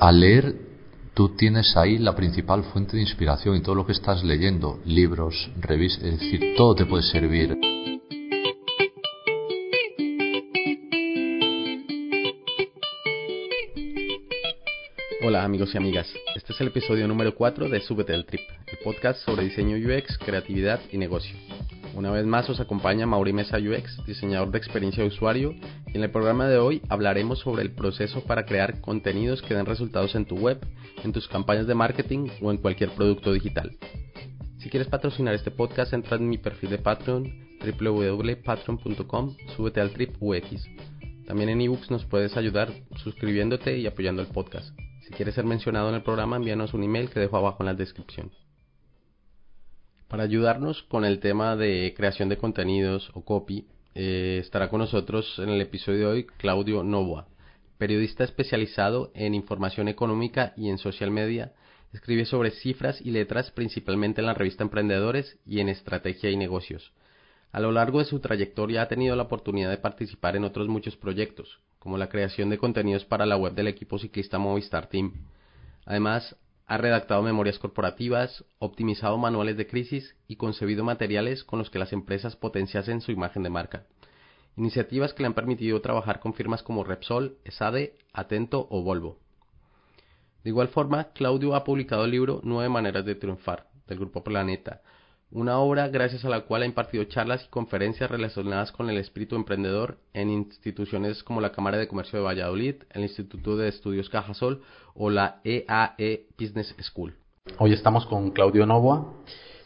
al leer tú tienes ahí la principal fuente de inspiración y todo lo que estás leyendo, libros, revistas, es decir, todo te puede servir. Hola amigos y amigas, este es el episodio número 4 de Súbete al Trip, el podcast sobre diseño UX, creatividad y negocio. Una vez más os acompaña Mauri Mesa UX, diseñador de experiencia de usuario, en el programa de hoy hablaremos sobre el proceso para crear contenidos que den resultados en tu web, en tus campañas de marketing o en cualquier producto digital. Si quieres patrocinar este podcast, entra en mi perfil de Patreon www.patreon.com, súbete al trip UX. También en ebooks nos puedes ayudar suscribiéndote y apoyando el podcast. Si quieres ser mencionado en el programa, envíanos un email que dejo abajo en la descripción. Para ayudarnos con el tema de creación de contenidos o copy, eh, estará con nosotros en el episodio de hoy Claudio Novoa, periodista especializado en información económica y en social media. Escribe sobre cifras y letras principalmente en la revista Emprendedores y en estrategia y negocios. A lo largo de su trayectoria ha tenido la oportunidad de participar en otros muchos proyectos, como la creación de contenidos para la web del equipo ciclista Movistar Team. Además, ha redactado memorias corporativas, optimizado manuales de crisis y concebido materiales con los que las empresas potenciasen su imagen de marca. Iniciativas que le han permitido trabajar con firmas como Repsol, ESADE, Atento o Volvo. De igual forma, Claudio ha publicado el libro Nueve Maneras de Triunfar, del Grupo Planeta, una obra gracias a la cual ha impartido charlas y conferencias relacionadas con el espíritu emprendedor en instituciones como la Cámara de Comercio de Valladolid, el Instituto de Estudios Cajasol o la EAE e Business School. Hoy estamos con Claudio Novoa,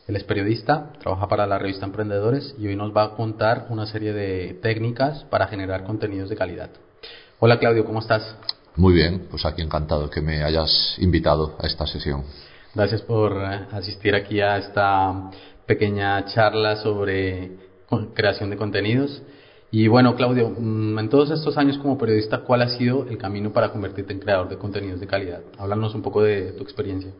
él es periodista, trabaja para la revista Emprendedores y hoy nos va a contar una serie de técnicas para generar contenidos de calidad. Hola Claudio, ¿cómo estás? Muy bien, pues aquí encantado que me hayas invitado a esta sesión. Gracias por eh, asistir aquí a esta pequeña charla sobre creación de contenidos. Y bueno, Claudio, mm, en todos estos años como periodista, ¿cuál ha sido el camino para convertirte en creador de contenidos de calidad? Háblanos un poco de tu experiencia.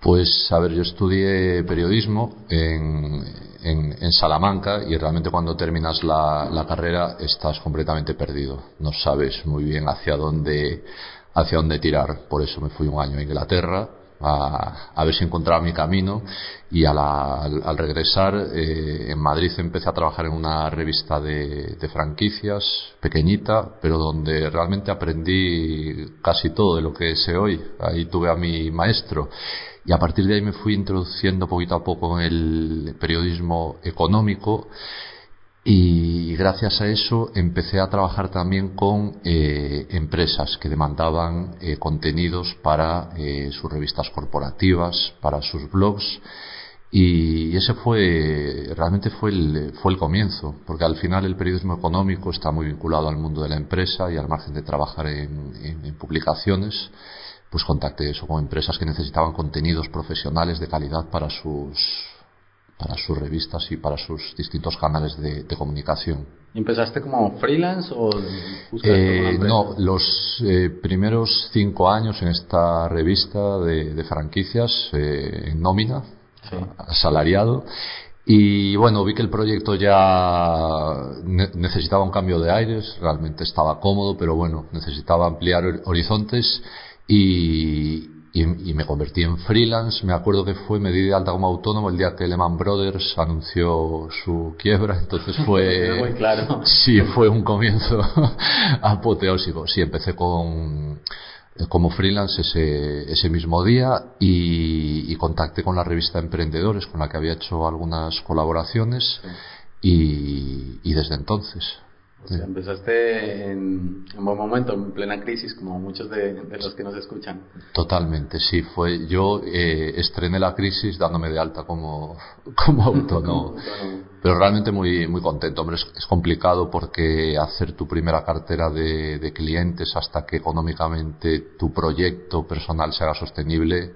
Pues, a ver, yo estudié periodismo en, en, Salamanca y realmente cuando terminas la, la, carrera estás completamente perdido. No sabes muy bien hacia dónde, hacia dónde tirar. Por eso me fui un año a Inglaterra a, ver si encontraba mi camino. Y al, regresar eh, en Madrid empecé a trabajar en una revista de, franquicias pequeñita pero donde realmente aprendí casi todo de lo que sé hoy. Ahí tuve a mi maestro. Y a partir de ahí me fui introduciendo poquito a poco en el periodismo económico y gracias a eso empecé a trabajar también con eh, empresas que demandaban eh, contenidos para eh, sus revistas corporativas, para sus blogs. Y ese fue realmente fue el, fue el comienzo, porque al final el periodismo económico está muy vinculado al mundo de la empresa y al margen de trabajar en, en publicaciones, pues contacté eso con empresas que necesitaban contenidos profesionales de calidad para sus para sus revistas y para sus distintos canales de, comunicación. ¿Empezaste como freelance o eh, No, los eh, primeros cinco años en esta revista de, franquicias eh, en nómina, asalariado. Y bueno, vi que el proyecto ya necesitaba un cambio de aires, realmente estaba cómodo, pero bueno, necesitaba ampliar horizontes y, y, me convertí en freelance. Me acuerdo que fue, me di de alta como autónomo el día que Lehman Brothers anunció su quiebra, entonces fue, Muy claro. sí, fue un comienzo apoteósico. Sí, empecé con, como freelance ese, ese mismo día y, y, contacté con la revista Emprendedores con la que había hecho algunas colaboraciones y, y desde entonces empezaste en, un buen momento, en plena crisis, como muchos de, los que nos escuchan. Totalmente, sí. Fue, yo eh, estrené la crisis dándome de alta como, como autónomo. pero realmente muy, muy contento. Hombre, es, complicado porque hacer tu primera cartera de, de clientes hasta que económicamente tu proyecto personal se haga sostenible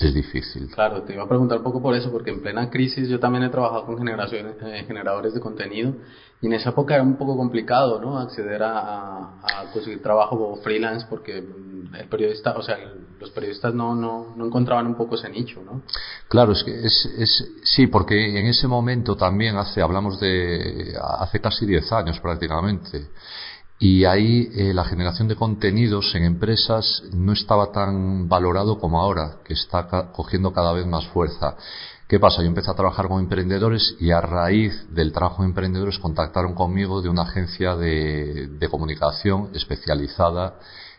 es difícil. Claro, te iba a preguntar un poco por eso, porque en plena crisis yo también he trabajado con generaciones, eh, generadores de contenido y en esa época era un poco complicado, ¿no? Acceder a, conseguir trabajo como freelance porque el periodista, o sea, los periodistas no, no, no encontraban un poco ese nicho, ¿no? Claro, es que es, es, sí, porque en ese momento también hace, hablamos de hace casi 10 años prácticamente y ahí eh, la generación de contenidos en empresas no estaba tan valorado como ahora, que está cogiendo cada vez más fuerza. ¿Qué pasa? Yo empecé a trabajar con emprendedores y a raíz del trabajo de emprendedores contactaron conmigo de una agencia de, comunicación especializada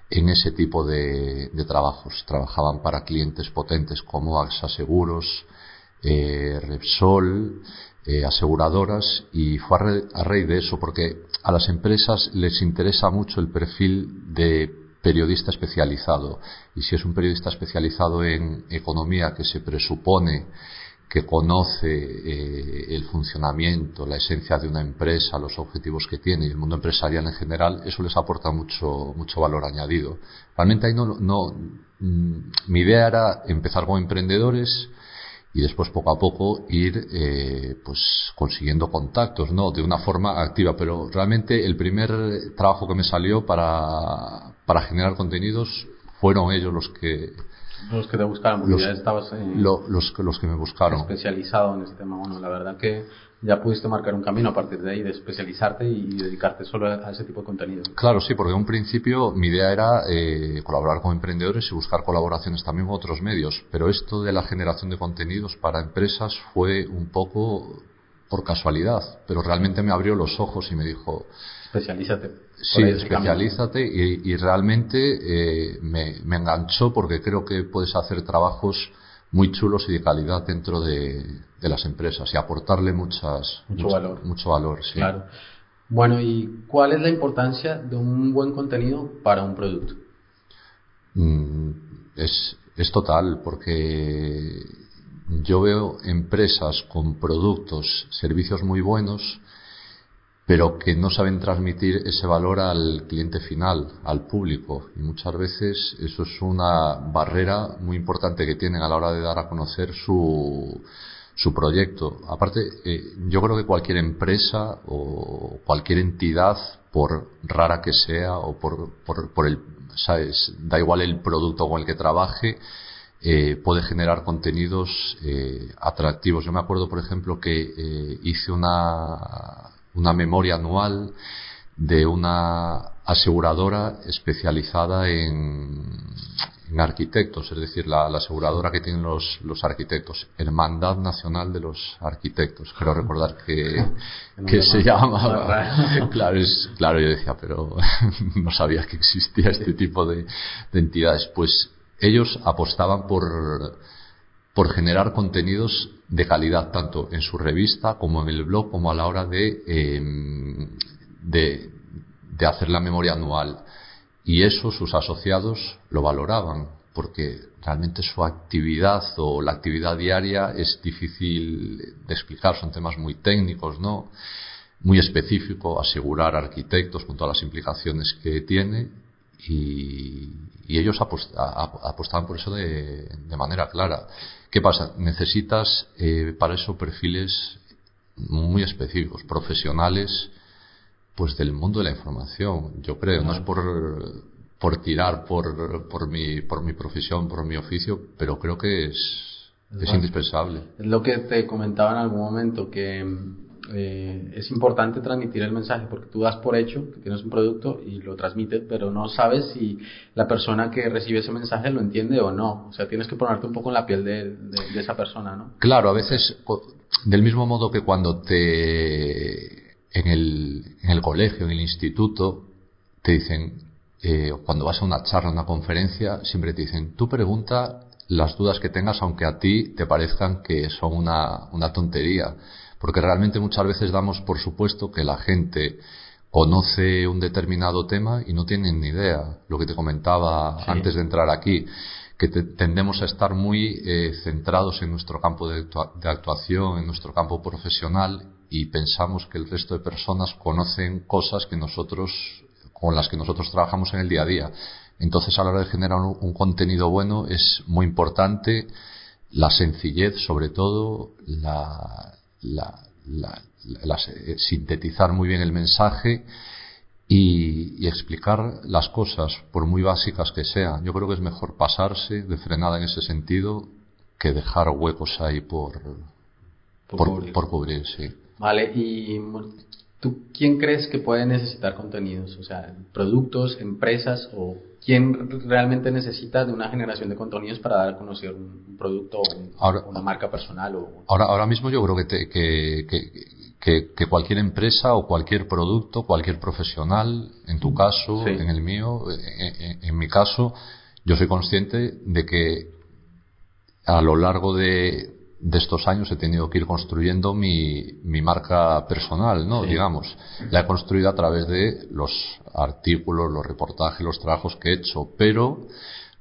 en ese tipo de, trabajos. Trabajaban para clientes potentes como AXA Seguros, eh, Repsol, eh, aseguradoras y fue a, raíz de eso porque a las empresas les interesa mucho el perfil de periodista especializado y si es un periodista especializado en economía que se presupone que conoce eh, el funcionamiento, la esencia de una empresa, los objetivos que tiene y el mundo empresarial en general, eso les aporta mucho, mucho valor añadido. Realmente ahí no, no mm, mi idea era empezar con emprendedores, y después poco a poco ir eh, pues consiguiendo contactos no de una forma activa. Pero realmente el primer trabajo que me salió para, para generar contenidos fueron ellos los que los que te buscaron los, ya estabas los, los que me buscaron. especializado en ese tema. Bueno la verdad que ya pudiste marcar un camino a partir de ahí, de especializarte y dedicarte solo a ese tipo de contenido. Claro, sí, porque en un principio mi idea era eh, colaborar con emprendedores y buscar colaboraciones también con otros medios, pero esto de la generación de contenidos para empresas fue un poco por casualidad, pero realmente me abrió los ojos y me dijo... Especialízate. Sí, especialízate y, realmente eh, me, me enganchó porque creo que puedes hacer trabajos muy chulos y de calidad dentro de, las empresas y aportarle muchas, mucho, valor. Mucho valor, sí. Claro. Bueno, ¿y cuál es la importancia de un buen contenido para un producto? Mm, es, es total, porque yo veo empresas con productos, servicios muy buenos, pero que no saben transmitir ese valor al cliente final, al público. Y muchas veces eso es una barrera muy importante que tienen a la hora de dar a conocer su, su proyecto. Aparte, eh, yo creo que cualquier empresa o cualquier entidad, por rara que sea o por, por, el, ¿sabes? da igual el producto con el que trabaje, eh, puede generar contenidos eh, atractivos. Yo me acuerdo, por ejemplo, que hice una una memoria anual de una aseguradora especializada en, arquitectos, es decir, la, aseguradora que tienen los, los, arquitectos, Hermandad Nacional de los Arquitectos. Quiero recordar que, que se llamaba. claro, es, claro, yo decía, pero no sabía que existía este tipo de, de entidades. Pues ellos apostaban por, por generar contenidos de calidad tanto en su revista como en el blog como a la hora de, em, de, de, hacer la memoria anual. Y eso sus asociados lo valoraban porque realmente su actividad o la actividad diaria es difícil de explicar, son temas muy técnicos, ¿no? Muy específico, asegurar arquitectos con todas las implicaciones que tiene y, ellos apostaban por eso de manera clara. ¿Qué pasa? Necesitas eh, para eso perfiles muy específicos, profesionales, pues del mundo de la información, yo creo. No es por, por tirar por, por, mi, por mi profesión, por mi oficio, pero creo que es, es indispensable. Es lo que te comentaba en algún momento, que eh, es importante transmitir el mensaje porque tú das por hecho que tienes un producto y lo transmites, pero no sabes si la persona que recibe ese mensaje lo entiende o no. O sea, tienes que ponerte un poco en la piel de, esa persona, ¿no? Claro, a veces, del mismo modo que cuando te. en el, en el colegio, en el instituto, te dicen, eh, cuando vas a una charla, a una conferencia, siempre te dicen, tú pregunta las dudas que tengas, aunque a ti te parezcan que son una, una tontería porque realmente muchas veces damos por supuesto que la gente conoce un determinado tema y no tienen ni idea. Lo que te comentaba antes de entrar aquí, que tendemos a estar muy eh, centrados en nuestro campo de, actuación, en nuestro campo profesional y pensamos que el resto de personas conocen cosas que nosotros con las que nosotros trabajamos en el día a día. Entonces, a la hora de generar un contenido bueno es muy importante la sencillez, sobre todo, la, la, eh, sintetizar muy bien el mensaje y, explicar las cosas, por muy básicas que sean. Yo creo que es mejor pasarse de frenada en ese sentido que dejar huecos ahí por, por, cubrir. sí. Vale, y ¿Tú quién crees que puede necesitar contenidos? O sea, productos, empresas o quién realmente necesita de una generación de contenidos para dar a conocer un producto o una marca personal? O... Ahora, ahora mismo yo creo que, que, que, cualquier empresa o cualquier producto, cualquier profesional, en tu caso, en el mío, en mi caso, yo soy consciente de que a lo largo de, de estos años he tenido que ir construyendo mi, mi marca personal, ¿no? Digamos, la he construido a través de los artículos, los reportajes, los trabajos que he hecho, pero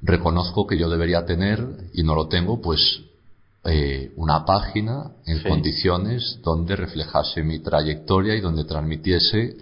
reconozco que yo debería tener, y no lo tengo, pues eh, una página en condiciones donde reflejase mi trayectoria y donde transmitiese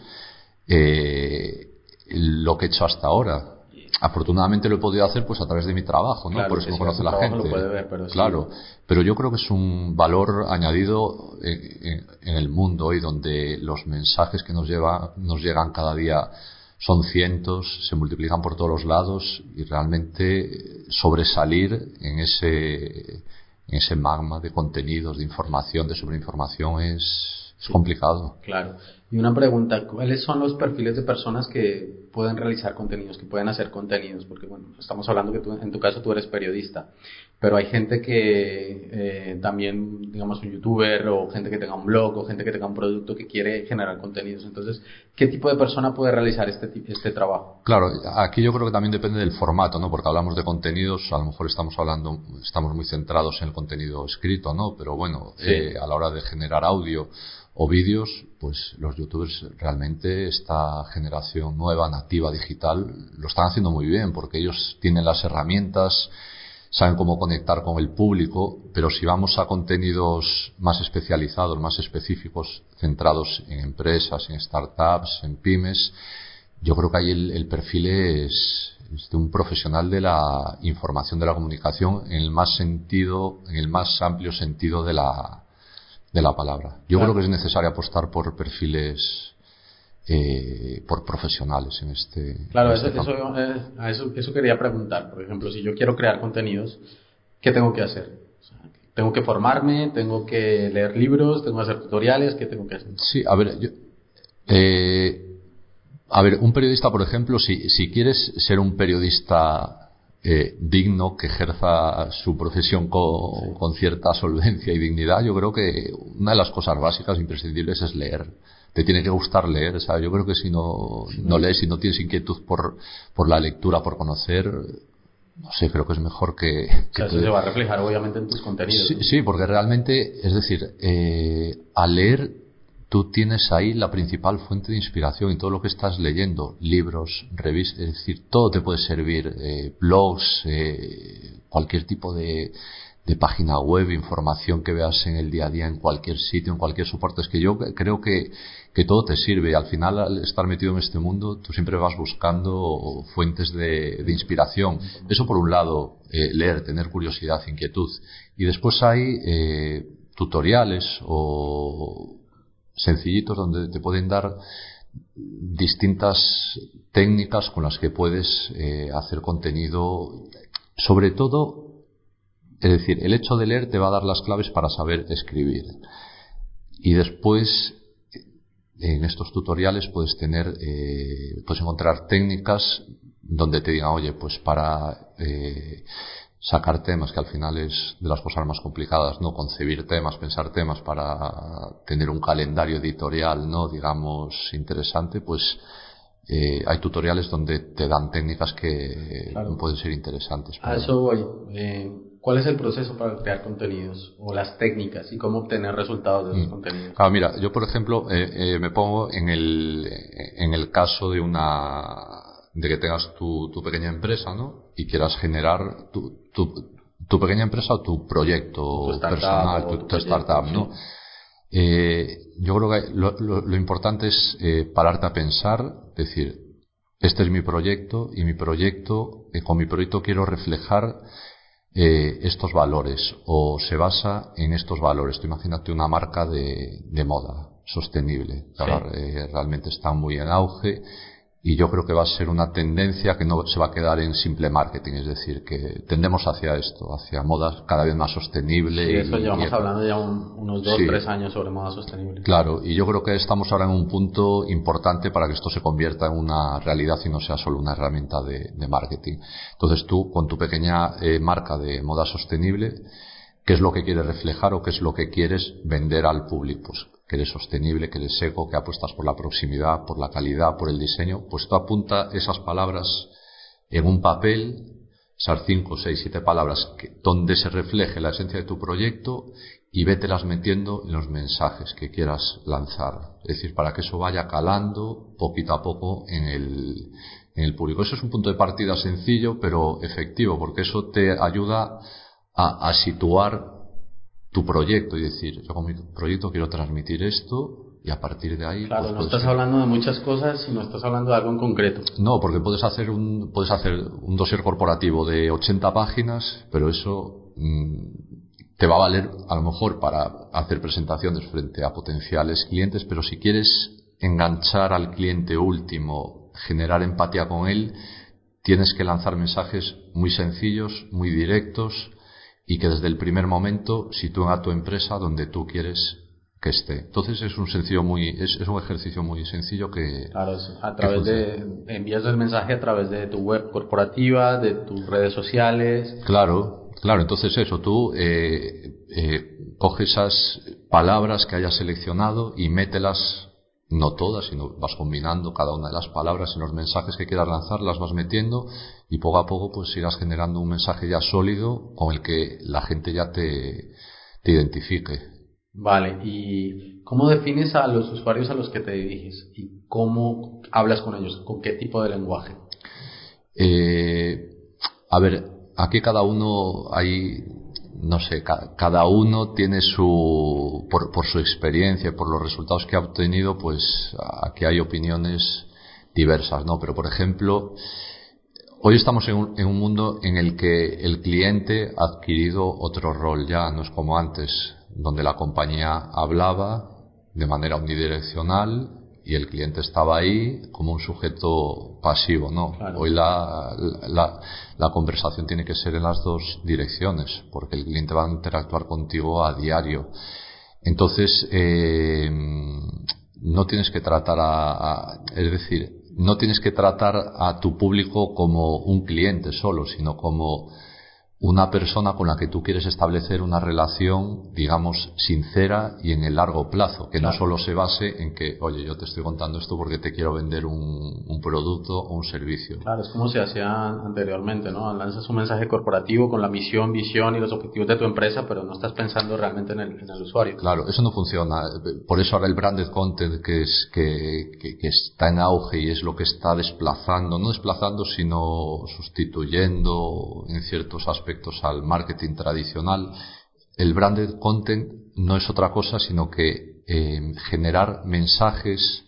eh, lo que he hecho hasta ahora afortunadamente lo he podido hacer pues a través de mi trabajo, ¿no? Por eso me conoce la gente. pero claro, pero yo creo que es un valor añadido en, el mundo hoy donde los mensajes que nos lleva, nos llegan cada día son cientos, se multiplican por todos los lados y realmente sobresalir en ese en ese magma de contenidos, de información, de sobreinformación es, es complicado. Claro. Y una pregunta, ¿cuáles son los perfiles de personas que pueden realizar contenidos, que pueden hacer contenidos? Porque, bueno, estamos hablando que tú, en tu caso tú eres periodista, pero hay gente que eh, también, digamos, un youtuber o gente que tenga un blog o gente que tenga un producto que quiere generar contenidos. Entonces, ¿qué tipo de persona puede realizar este, este trabajo? Claro, aquí yo creo que también depende del formato, ¿no? Porque hablamos de contenidos, a lo mejor estamos hablando, estamos muy centrados en el contenido escrito, ¿no? Pero bueno, eh, a la hora de generar audio, o vídeos, pues los youtubers realmente esta generación nueva, nativa, digital, lo están haciendo muy bien porque ellos tienen las herramientas, saben cómo conectar con el público, pero si vamos a contenidos más especializados, más específicos, centrados en empresas, en startups, en pymes, yo creo que ahí el, perfil es, es, de un profesional de la información de la comunicación en el más sentido, en el más amplio sentido de la, de la palabra. Yo creo que es necesario apostar por perfiles, eh, por profesionales en este. Claro, este eso, eh, a eso, eso, quería preguntar. Por ejemplo, si yo quiero crear contenidos, ¿qué tengo que hacer? tengo que formarme, tengo que leer libros, tengo que hacer tutoriales, ¿qué tengo que hacer? Sí, a ver, yo, eh, a ver, un periodista, por ejemplo, si, si quieres ser un periodista eh, digno, que ejerza su profesión con, cierta solvencia y dignidad, yo creo que una de las cosas básicas, imprescindibles, es leer. Te tiene que gustar leer, ¿sabes? Yo creo que si no, no lees, si no tienes inquietud por, por la lectura, por conocer, no sé, creo que es mejor que... eso se va a reflejar obviamente en tus contenidos. Sí, sí porque realmente, es decir, eh, al leer tú tienes ahí la principal fuente de inspiración en todo lo que estás leyendo, libros, revistas, es decir, todo te puede servir, eh, blogs, eh, cualquier tipo de, de, página web, información que veas en el día a día, en cualquier sitio, en cualquier soporte. Es que yo creo que, que todo te sirve. Al final, al estar metido en este mundo, tú siempre vas buscando fuentes de, de inspiración. Eso por un lado, eh, leer, tener curiosidad, inquietud. Y después hay eh, tutoriales o sencillitos donde te pueden dar distintas técnicas con las que puedes eh, hacer contenido. Sobre todo, es decir, el hecho de leer te va a dar las claves para saber escribir. Y después, en estos tutoriales puedes tener, eh, puedes encontrar técnicas donde te digan, oye, pues para eh, sacar temas, que al final es de las cosas más complicadas, ¿no? Concebir temas, pensar temas para tener un calendario editorial, ¿no? Digamos, interesante, pues eh, hay tutoriales donde te dan técnicas que pueden ser interesantes. A eso voy. Eh, ¿Cuál es el proceso para crear contenidos o las técnicas y cómo obtener resultados de esos mm. contenidos? Ah, mira, yo por ejemplo eh, me pongo en el, en el caso de una de que tengas tu, tu pequeña empresa, ¿no? Y quieras generar tu, tu, tu pequeña empresa o tu proyecto personal, tu, startup, ¿no? Eh, yo creo que lo, lo, importante es eh, pararte a pensar, decir, este es mi proyecto y mi proyecto, eh, con mi proyecto quiero reflejar eh, estos valores o se basa en estos valores. Tú imagínate una marca de, de moda sostenible, eh, realmente está muy en auge y yo creo que va a ser una tendencia que no se va a quedar en simple marketing, es decir, que tendemos hacia esto, hacia moda cada vez más sostenible. Sí, eso llevamos hablando ya unos dos, tres años sobre moda sostenible. Claro, y yo creo que estamos ahora en un punto importante para que esto se convierta en una realidad y no sea solo una herramienta de, marketing. Entonces tú, con tu pequeña eh, marca de moda sostenible, ¿qué es lo que quieres reflejar o qué es lo que quieres vender al público? Pues que eres sostenible, que eres seco, que apuestas por la proximidad, por la calidad, por el diseño, pues tú apunta esas palabras en un papel, esas cinco, seis, siete palabras donde se refleje la esencia de tu proyecto y vételas metiendo en los mensajes que quieras lanzar. Es decir, para que eso vaya calando poquito a poco en el, en el público. Eso es un punto de partida sencillo, pero efectivo, porque eso te ayuda a, a situar tu proyecto y decir, yo con mi proyecto quiero transmitir esto y a partir de ahí... Claro, pues, no estás hablando de muchas cosas, sino estás hablando de algo en concreto. No, porque puedes hacer un, puedes hacer un dossier corporativo de 80 páginas, pero eso mm, te va a valer a lo mejor para hacer presentaciones frente a potenciales clientes, pero si quieres enganchar al cliente último, generar empatía con él, tienes que lanzar mensajes muy sencillos, muy directos, y que desde el primer momento sitúen a tu empresa donde tú quieres que esté. Entonces es un sencillo muy, es, un ejercicio muy sencillo que. Claro, a través de, envías el mensaje a través de tu web corporativa, de tus redes sociales. Claro, claro, entonces eso, tú eh, eh, coges esas palabras que hayas seleccionado y mételas no todas, sino vas combinando cada una de las palabras en los mensajes que quieras lanzar, las vas metiendo y poco a poco pues irás generando un mensaje ya sólido con el que la gente ya te, te identifique. Vale, ¿y cómo defines a los usuarios a los que te diriges? ¿Y cómo hablas con ellos? ¿Con qué tipo de lenguaje? Eh, a ver, aquí cada uno hay no sé, cada uno tiene su, por, por, su experiencia, por los resultados que ha obtenido, pues aquí hay opiniones diversas, ¿no? Pero, por ejemplo, hoy estamos en un, en un mundo en el que el cliente ha adquirido otro rol ya, no es como antes, donde la compañía hablaba de manera unidireccional y el cliente estaba ahí como un sujeto pasivo, ¿no? Hoy la, la, la, conversación tiene que ser en las dos direcciones, porque el cliente va a interactuar contigo a diario. Entonces, eh, no tienes que tratar a, a, es decir, no tienes que tratar a tu público como un cliente solo, sino como una persona con la que tú quieres establecer una relación, digamos, sincera y en el largo plazo, que no solo se base en que, oye, yo te estoy contando esto porque te quiero vender un, un, producto o un servicio. Claro, es como se hacía anteriormente, ¿no? Lanzas un mensaje corporativo con la misión, visión y los objetivos de tu empresa, pero no estás pensando realmente en el, en el usuario. Claro, eso no funciona. Por eso ahora el branded content que, es, que, que, que está en auge y es lo que está desplazando, no desplazando, sino sustituyendo en ciertos aspectos al marketing tradicional, el branded content no es otra cosa sino que eh, generar mensajes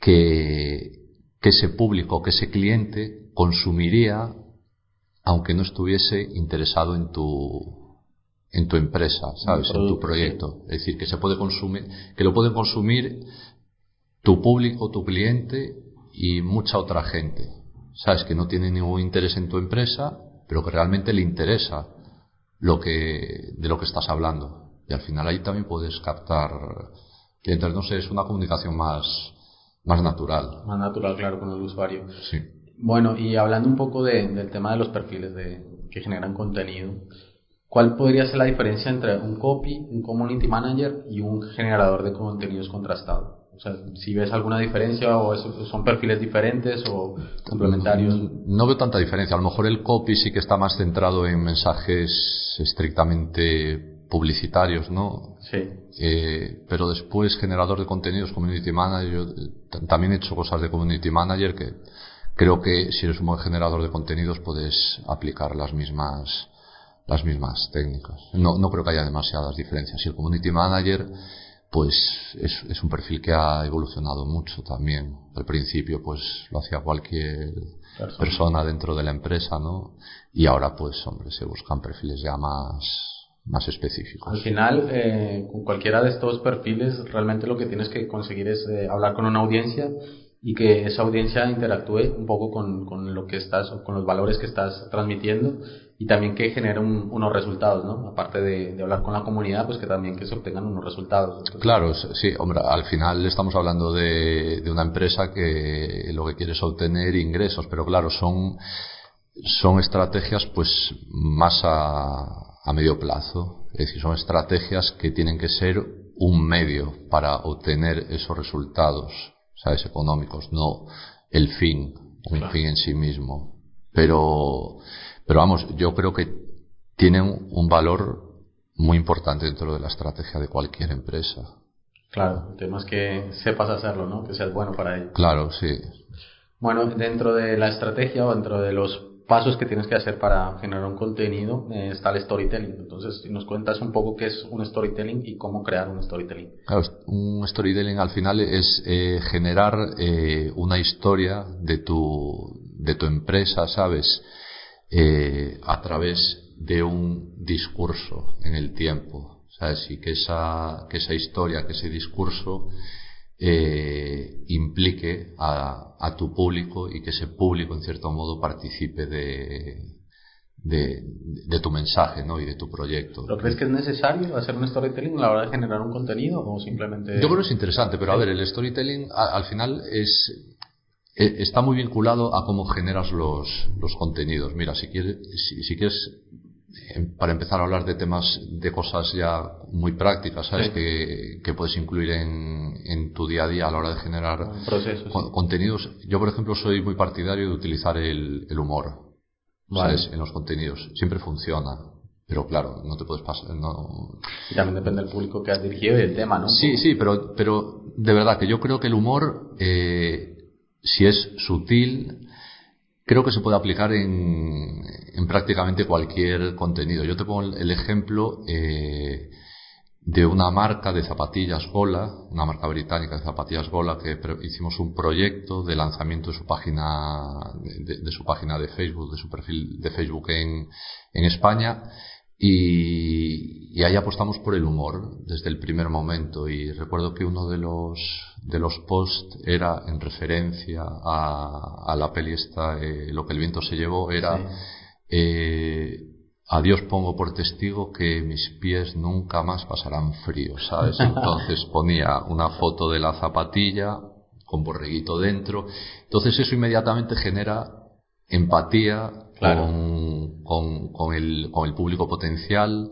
que, que ese público, que ese cliente consumiría aunque no estuviese interesado en tu, en tu empresa, ¿sabes? En tu proyecto. Es decir, que se puede consumir, que lo pueden consumir tu público, tu cliente y mucha otra gente. ¿Sabes? Que no tiene ningún interés en tu empresa pero que realmente le interesa lo que, de lo que estás hablando. Y al final ahí también puedes captar clientes, no sé, es una comunicación más, más natural. Más natural, claro, con el usuario. Sí. Bueno, y hablando un poco de, del tema de los perfiles de, que generan contenido, ¿cuál podría ser la diferencia entre un copy, un community manager y un generador de contenidos contrastado? Sea, si ves alguna diferencia o son perfiles diferentes o complementarios. No veo tanta diferencia. A lo mejor el copy sí que está más centrado en mensajes estrictamente publicitarios, ¿no? Sí. Eh, pero después generador de contenidos, community manager, yo también he hecho cosas de community manager que creo que si eres un buen generador de contenidos puedes aplicar las mismas las mismas técnicas. No, no creo que haya demasiadas diferencias. Si el community manager pues es, es, un perfil que ha evolucionado mucho también. Al principio pues lo hacía cualquier persona. dentro de la empresa, ¿no? Y ahora pues hombre se buscan perfiles ya más más específicos. Al final, eh, con cualquiera de estos perfiles, realmente lo que tienes que conseguir es eh, hablar con una audiencia y que esa audiencia interactúe un poco con, con lo que estás, con los valores que estás transmitiendo y también que genere unos resultados, ¿no? Aparte de, de, hablar con la comunidad, pues que también que se obtengan unos resultados. claro, sí, hombre, al final estamos hablando de, de una empresa que lo que quiere es obtener ingresos, pero claro, son, son estrategias pues más a, a medio plazo, es decir, son estrategias que tienen que ser un medio para obtener esos resultados ¿sabes? económicos, no el fin, un fin en sí mismo. Pero, pero vamos, yo creo que tienen un valor muy importante dentro de la estrategia de cualquier empresa. Claro, el tema es que sepas hacerlo, ¿no? Que seas bueno para ello. Claro, sí. Bueno, dentro de la estrategia o dentro de los pasos que tienes que hacer para generar un contenido eh, está el storytelling. Entonces, si nos cuentas un poco qué es un storytelling y cómo crear un storytelling. Claro, un storytelling al final es eh, generar eh, una historia de tu, de tu empresa, ¿sabes? a través de un discurso en el tiempo, ¿sabes? Y que esa, que esa historia, que ese discurso eh, implique a, a, tu público y que ese público en cierto modo participe de, de, de, tu mensaje ¿no? y de tu proyecto. ¿Pero crees que es necesario hacer un storytelling a la hora de generar un contenido o simplemente...? Yo creo que es interesante, pero a ver, el storytelling al final es e, está muy vinculado a cómo generas los, los contenidos. Mira, si quieres, si, si quieres para empezar a hablar de temas, de cosas ya muy prácticas, ¿sabes? Que, que, puedes incluir en, en, tu día a día a la hora de generar contenidos. Yo, por ejemplo, soy muy partidario de utilizar el, el humor, ¿sabes? En los contenidos. Siempre funciona. Pero claro, no te puedes pasar. No... Y también depende del público que has dirigido y del tema, ¿no? Sí, sí, pero, pero de verdad que yo creo que el humor, eh, si es sutil, creo que se puede aplicar en, en prácticamente cualquier contenido. Yo te pongo el ejemplo eh, de una marca de zapatillas Gola, una marca británica de zapatillas Gola, que hicimos un proyecto de lanzamiento de su página de, su página de Facebook, de su perfil de Facebook en, en España y, y, ahí apostamos por el humor desde el primer momento. Y recuerdo que uno de los, de los posts era en referencia a, a la peli esta, eh, Lo que el viento se llevó, era eh, a Dios pongo por testigo que mis pies nunca más pasarán frío, ¿sabes? Entonces ponía una foto de la zapatilla con borreguito dentro. Entonces eso inmediatamente genera empatía con, con, con, el, con el público potencial,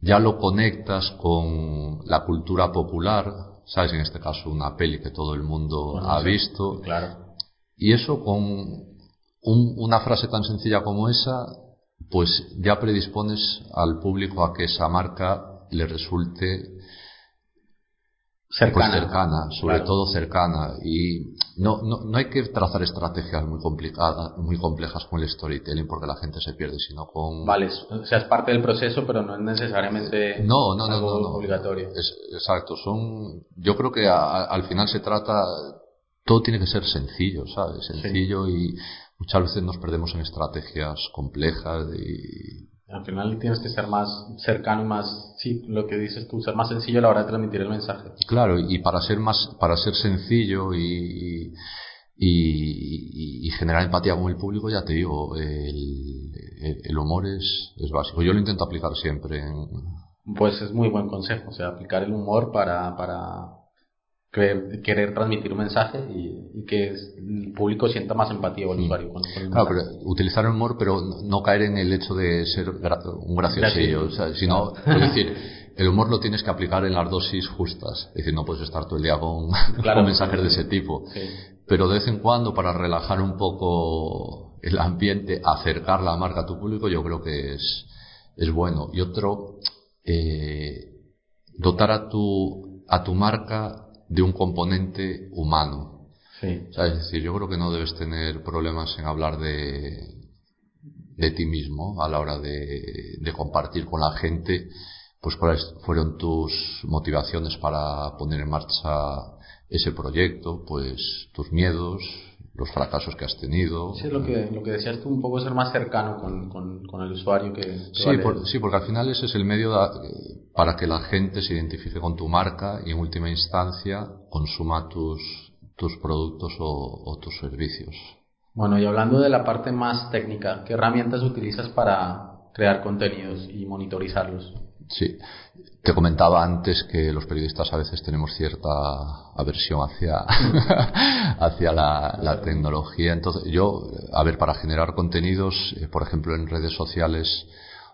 ya lo conectas con la cultura popular, ¿sabes? En este caso una peli que todo el mundo ha visto. Claro. Y eso con un, una frase tan sencilla como esa, pues ya predispones al público a que esa marca le resulte cercana, pues cercana sobre todo cercana. Y no, no, no hay que trazar estrategias muy complicadas muy complejas con el storytelling porque la gente se pierde sino con vale o sea es parte del proceso pero no es necesariamente no no no, no, obligatorio. Es, exacto son yo creo que al final se trata todo tiene que ser sencillo sabes sencillo y muchas veces nos perdemos en estrategias complejas y al final tienes que ser más cercano y más, sí, lo que dices tú, ser más sencillo a la hora de transmitir el mensaje. Claro, y para ser más, para ser sencillo y, y, y generar empatía con el público, ya te digo, el, el, humor es, es básico. Yo lo intento aplicar siempre. Pues es muy buen consejo, o sea, aplicar el humor para, para, querer, transmitir un mensaje y, que el público sienta más empatía o el usuario con, claro, pero utilizar el humor pero no caer en el hecho de ser un graciosillo o sea, sino es decir el humor lo tienes que aplicar en las dosis justas. Es decir no puedes estar todo el día con, con mensajes de ese tipo. Pero de vez en cuando para relajar un poco el ambiente acercar la marca a tu público yo creo que es es bueno. Y otro eh, dotar a tu a tu marca de un componente humano. Sí. O sea, es decir, yo creo que no debes tener problemas en hablar de, de ti mismo a la hora de, de compartir con la gente, pues cuáles fueron tus motivaciones para poner en marcha ese proyecto, pues tus miedos, los fracasos que has tenido. Sí, lo que, lo que decías tú, un poco ser más cercano con, con, con el usuario que... sí, sí, porque al final ese es el medio para que la gente se identifique con tu marca y en última instancia consuma tus, tus productos o, tus servicios. Bueno, y hablando de la parte más técnica, ¿qué herramientas utilizas para crear contenidos y monitorizarlos? Sí, te comentaba antes que los periodistas a veces tenemos cierta aversión hacia, hacia la, tecnología. Entonces, yo, a ver, para generar contenidos, eh, por ejemplo, en redes sociales,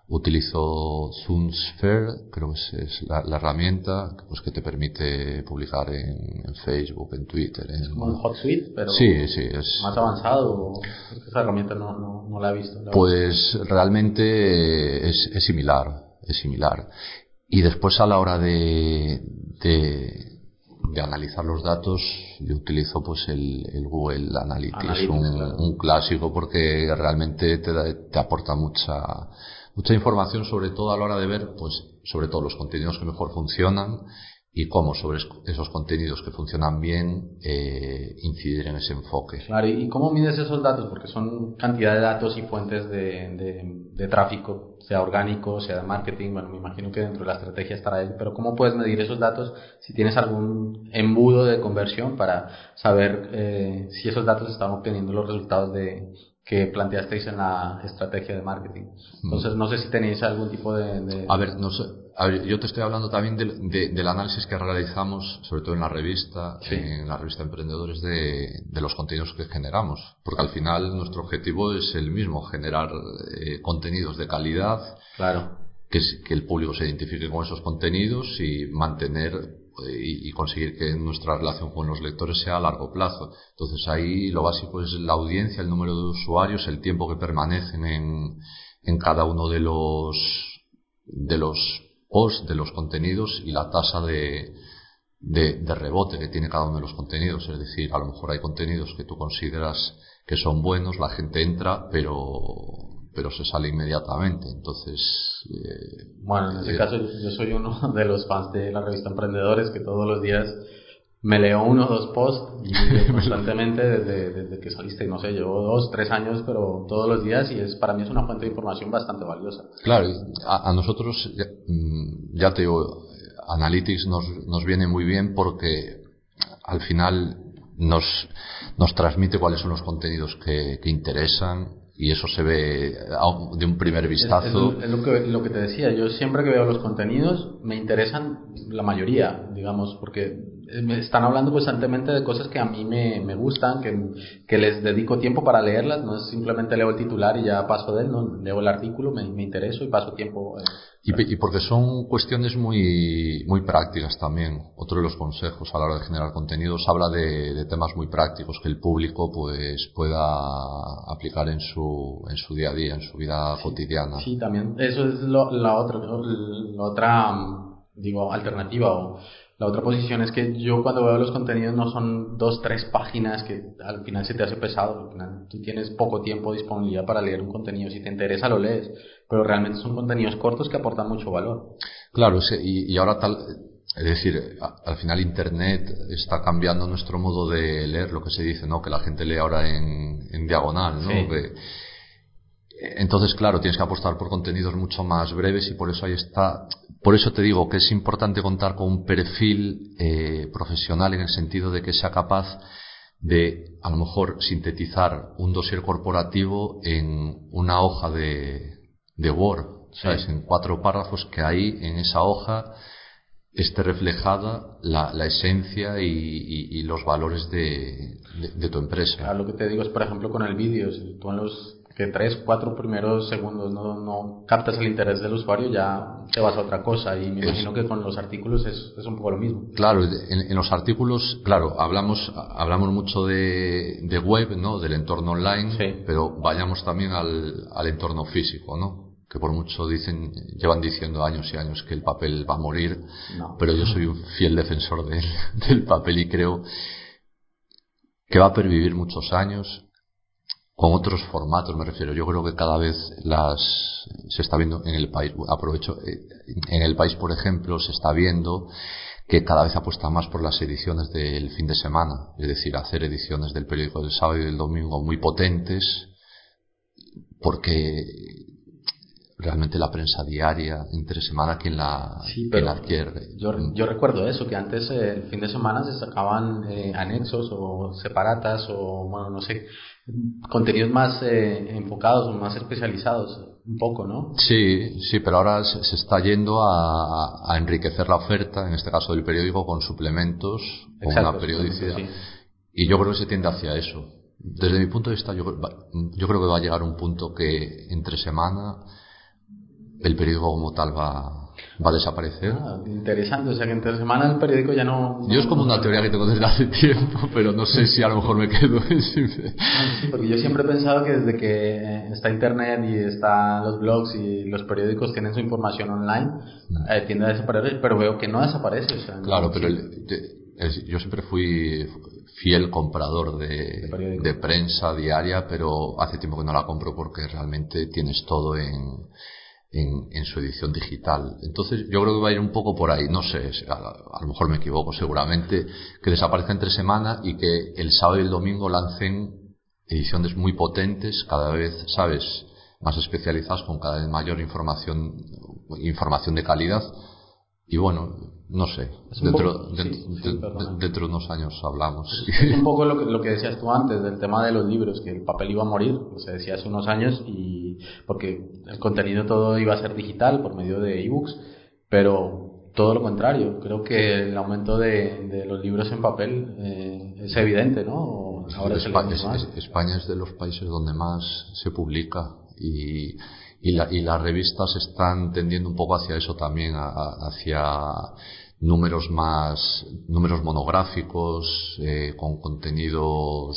utilizo Zoomsphere, creo que es, la, herramienta pues, que te permite publicar en, Facebook, en Twitter. Es como un HotSuite, pero sí, sí, es más avanzado. esa herramienta no, no, la he visto. pues realmente es, es, similar, es similar. Y después a la hora de, de, de analizar los datos, yo utilizo pues el, el Google Analytics, un, un, clásico porque realmente te, te aporta mucha mucha información sobre todo a la hora de ver, pues, sobre todo los contenidos que mejor funcionan y cómo sobre esos contenidos que funcionan bien eh, incidir en ese enfoque. Claro, ¿y cómo mides esos datos? Porque son cantidad de datos y fuentes de, de, tráfico, sea orgánico, sea de marketing, bueno, me imagino que dentro de la estrategia estará ahí, pero ¿cómo puedes medir esos datos si tienes algún embudo de conversión para saber eh, si esos datos están obteniendo los resultados de, que planteasteis en la estrategia de marketing. Entonces, no sé si tenéis algún tipo de... A, ver, no sé, yo te estoy hablando también del análisis que realizamos, sobre todo en la revista, en la revista Emprendedores, de, de, los contenidos que generamos. Porque al final nuestro objetivo es el mismo, generar eh, contenidos de calidad. Claro. Que, que el público se identifique con esos contenidos y mantener y, conseguir que nuestra relación con los lectores sea a largo plazo. Entonces ahí lo básico es la audiencia, el número de usuarios, el tiempo que permanecen en, en cada uno de los, de los posts, de los contenidos y la tasa de, de, de, rebote que tiene cada uno de los contenidos. Es decir, a lo mejor hay contenidos que tú consideras que son buenos, la gente entra, pero pero se sale inmediatamente. Entonces. Eh, bueno, en ese eh, caso yo soy uno de los fans de la revista Emprendedores que todos los días me leo uno o dos posts constantemente desde, desde que saliste, no sé, llevo dos, tres años, pero todos los días y es para mí es una fuente de información bastante valiosa. Claro, a, a nosotros, ya, mm, ya te digo, Analytics nos, nos viene muy bien porque al final nos, nos transmite cuáles son los contenidos que, que interesan, y eso se ve de un primer vistazo. Es, lo, que, lo que te decía, yo siempre que veo los contenidos me interesan la mayoría, digamos, porque me están hablando constantemente de cosas que a mí me, me gustan, que, que, les dedico tiempo para leerlas, no es simplemente leo el titular y ya paso de él, no leo el artículo, me, me intereso y paso tiempo. Eh, y, y, porque son cuestiones muy, muy prácticas también. Otro de los consejos a la hora de generar contenidos habla de, de temas muy prácticos que el público pues pueda aplicar en su, en su día a día, en su vida cotidiana. Sí, también. Eso es lo, la otra, la otra, digo, alternativa o la otra posición es que yo cuando veo los contenidos no son dos, tres páginas que al final se te hace pesado, al final tú tienes poco tiempo disponibilidad para leer un contenido, si te interesa lo lees, pero realmente son contenidos cortos que aportan mucho valor. Claro, y, y ahora tal, es decir, al final Internet está cambiando nuestro modo de leer, lo que se dice, ¿no? Que la gente lee ahora en, en diagonal, ¿no? entonces, claro, tienes que apostar por contenidos mucho más breves y por eso ahí está. Por eso te digo que es importante contar con un perfil eh, profesional en el sentido de que sea capaz de, a lo mejor, sintetizar un dossier corporativo en una hoja de, de Word, ¿sabes? En cuatro párrafos que ahí, en esa hoja, esté reflejada la, la esencia y, y, y, los valores de, de, tu empresa. lo que te digo es, por ejemplo, con el vídeo, si tú en los que tres, cuatro primeros segundos no, no captas el interés del usuario, ya te vas a otra cosa. Y me imagino que con los artículos es, es, un poco lo mismo. Claro, en, en, los artículos, claro, hablamos, hablamos mucho de, de web, ¿no? Del entorno online, pero vayamos también al, al entorno físico, ¿no? que por mucho dicen, llevan diciendo años y años que el papel va a morir, pero yo soy un fiel defensor de, del papel y creo que va a pervivir muchos años con otros formatos me refiero. Yo creo que cada vez las se está viendo en el país, aprovecho, eh, en el país por ejemplo se está viendo que cada vez apuesta más por las ediciones del fin de semana, es decir, hacer ediciones del periódico del sábado y del domingo muy potentes, porque realmente la prensa diaria, entre semana, quien la, la adquiere. Yo, yo, recuerdo eso, que antes eh, el fin de semana se sacaban eh, anexos o separatas o, bueno, no sé, contenidos más eh, enfocados o más especializados, un poco, ¿no? Sí, sí, pero ahora se, está yendo a, a, enriquecer la oferta, en este caso del periódico, con suplementos, con una periodicidad. Y yo creo que se tiende hacia eso. Desde mi punto de vista, yo, yo creo que va a llegar un punto que entre semana el periódico como tal va, va a desaparecer. Ah, interesante, o sea que entre semana el periódico ya no, Yo es como una teoría que tengo desde hace tiempo, pero no sé si a lo mejor me quedo ah, Sí, porque yo siempre he pensado que desde que está internet y están los blogs y los periódicos tienen su información online, eh, tiende a desaparecer, pero veo que no desaparece. claro, pero yo siempre fui fiel comprador de, de, prensa diaria, pero hace tiempo que no la compro porque realmente tienes todo en, en, su edición digital. Entonces yo creo que va a ir un poco por ahí, no sé, a, lo mejor me equivoco seguramente, que desaparezca entre semana y que el sábado y el domingo lancen ediciones muy potentes, cada vez, sabes, más especializadas, con cada vez mayor información, información de calidad. Y bueno, no sé, dentro, de, unos años hablamos. Es un poco lo que, lo que decías tú antes del tema de los libros, que el papel iba a morir, se decía hace unos años, y porque el contenido todo iba a ser digital por medio de ebooks, pero todo lo contrario, creo que el aumento de, los libros en papel eh, es evidente, ¿no? Ahora España, es, España es de los países donde más se publica y y, las revistas están tendiendo un poco hacia eso también, hacia números más, números monográficos, eh, con contenidos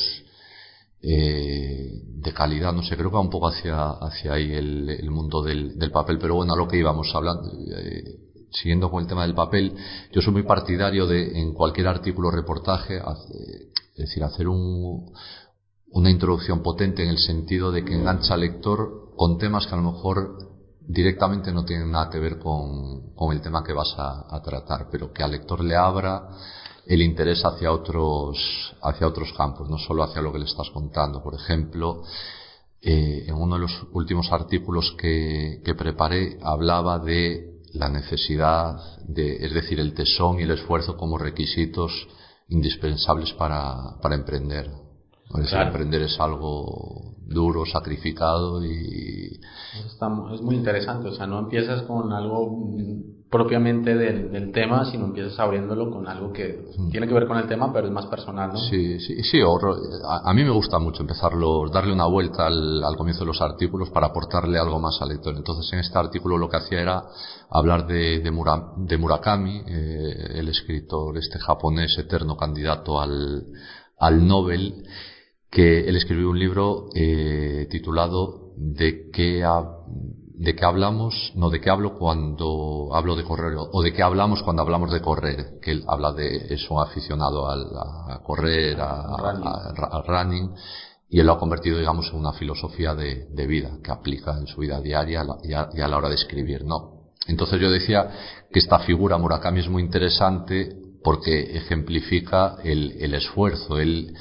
eh, de calidad, no sé, creo que va un poco hacia, hacia ahí el, mundo del, papel, pero bueno, a lo que íbamos hablando, eh, siguiendo con el tema del papel, yo soy muy partidario de en cualquier artículo o reportaje, es decir, hacer un, una introducción potente en el sentido de que engancha al lector con temas que a lo mejor directamente no tienen nada que ver con, con el tema que vas a, tratar, pero que al lector le abra el interés hacia otros, hacia otros campos, no solo hacia lo que le estás contando. Por ejemplo, eh, en uno de los últimos artículos que, que preparé hablaba de la necesidad de, es decir, el tesón y el esfuerzo como requisitos indispensables para, para emprender. Emprender es algo duro, sacrificado y... es muy interesante, o sea, no empiezas con algo propiamente del, tema, sino empiezas abriéndolo con algo que mm. tiene que ver con el tema, pero es más personal, ¿no? Sí, sí, sí, a, mí me gusta mucho empezarlo, darle una vuelta al, comienzo de los artículos para aportarle algo más al lector. Entonces, en este artículo lo que hacía era hablar de, de, Murakami, eh, el escritor este japonés eterno candidato al, al Nobel, que él escribió un libro eh, titulado ¿De qué, ¿De qué hablamos? No, ¿de qué hablo cuando hablo de correr? O ¿de qué hablamos cuando hablamos de correr? Que él habla de eso aficionado a, correr, a, running. y él lo ha convertido, digamos, en una filosofía de, vida que aplica en su vida diaria y a, la hora de escribir, ¿no? Entonces yo decía que esta figura Murakami es muy interesante porque ejemplifica el, el esfuerzo. Él,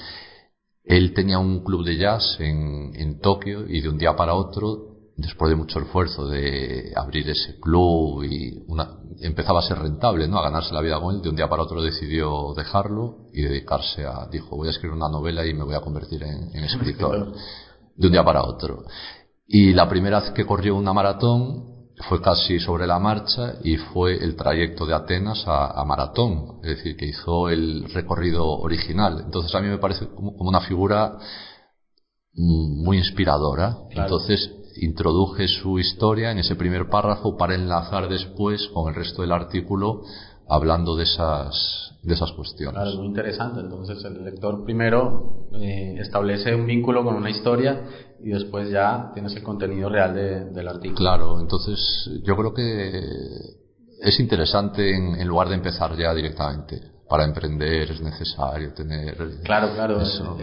él tenía un club de jazz en, en Tokio y de un día para otro, después de mucho esfuerzo de abrir ese club y una, empezaba a ser rentable, ¿no? A ganarse la vida con él, de un día para otro decidió dejarlo y dedicarse a, dijo, voy a escribir una novela y me voy a convertir en, en escritor. De un día para otro. Y la primera vez que corrió una maratón, fue casi sobre la marcha y fue el trayecto de Atenas a, Maratón, es decir, que hizo el recorrido original. Entonces a mí me parece como, una figura mm, muy inspiradora. Entonces introduje su historia en ese primer párrafo para enlazar después con el resto del artículo hablando de esas, de esas cuestiones. Claro, es muy interesante. Entonces el lector primero eh, establece un vínculo con una historia y después ya tienes el contenido real del artículo. Claro, entonces yo creo que es interesante en, lugar de empezar ya directamente. Para emprender es necesario tener. Claro, claro. Eso.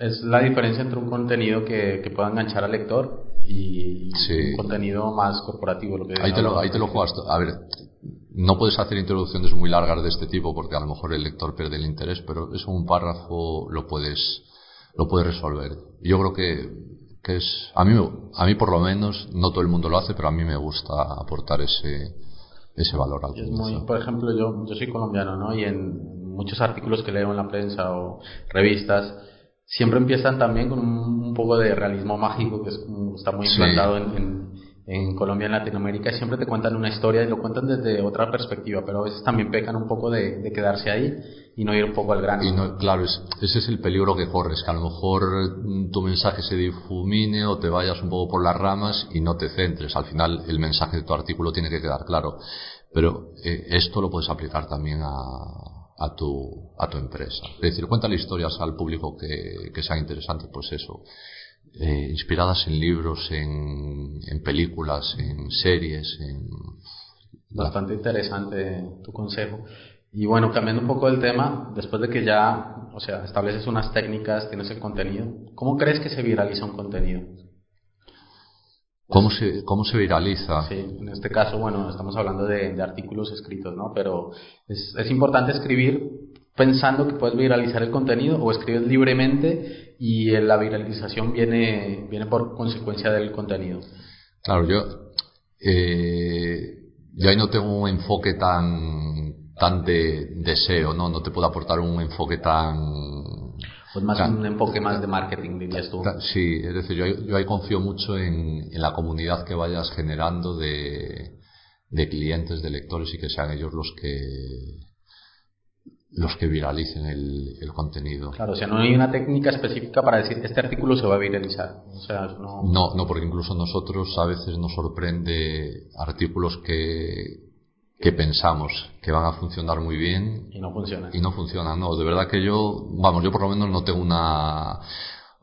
Es, la diferencia entre un contenido que, que pueda enganchar al lector y un contenido más corporativo. Lo que ahí, te lo, ahí te lo juegas. A ver, no puedes hacer introducciones muy largas de este tipo porque a lo mejor el lector pierde el interés, pero eso un párrafo lo puedes, lo puedes resolver. Yo creo que que es a mí a mí por lo menos no todo el mundo lo hace pero a mí me gusta aportar ese ese valor al es muy, por ejemplo yo yo soy colombiano no y en muchos artículos que leo en la prensa o revistas siempre empiezan también con un, poco de realismo mágico que está muy implantado en, en, Colombia, en Latinoamérica, siempre te cuentan una historia y lo cuentan desde otra perspectiva, pero a veces también pecan un poco de, quedarse ahí y no ir un poco al grano. Y no, claro, ese es el peligro que corres, que a lo mejor mm, tu mensaje se difumine o te vayas un poco por las ramas y no te centres. Al final el mensaje de tu artículo tiene que quedar claro. Pero eh, esto lo puedes aplicar también a, a tu, a tu empresa. Es decir, cuéntale historias al público que, que sean interesantes, pues eso, eh, inspiradas en libros, en, en, películas, en series, en... Bastante interesante tu consejo. Y bueno, cambiando un poco el tema, después de que ya, o sea, estableces unas técnicas, tienes el contenido, ¿cómo crees que se viraliza un contenido? ¿Cómo se, ¿Cómo se viraliza? Sí, en este caso, bueno, estamos hablando de, artículos escritos, ¿no? Pero es, es, importante escribir pensando que puedes viralizar el contenido o escribes libremente y la viralización viene, viene por consecuencia del contenido. Claro, yo, eh, yo ahí no tengo un enfoque tan, tan de deseo, ¿no? No te puedo aportar un enfoque tan pues más un enfoque más de marketing, dirías tú. Sí, es decir, yo, yo ahí confío mucho en, en, la comunidad que vayas generando de, de clientes, de lectores y que sean ellos los que los que viralicen el, el, contenido. Claro, o sea, no hay una técnica específica para decir este artículo se va a viralizar. O sea, no... no, no, porque incluso nosotros a veces nos sorprende artículos que, que pensamos que van a funcionar muy bien y no funcionan. Y no funcionan, no. De verdad que yo, vamos, yo por lo menos no tengo una,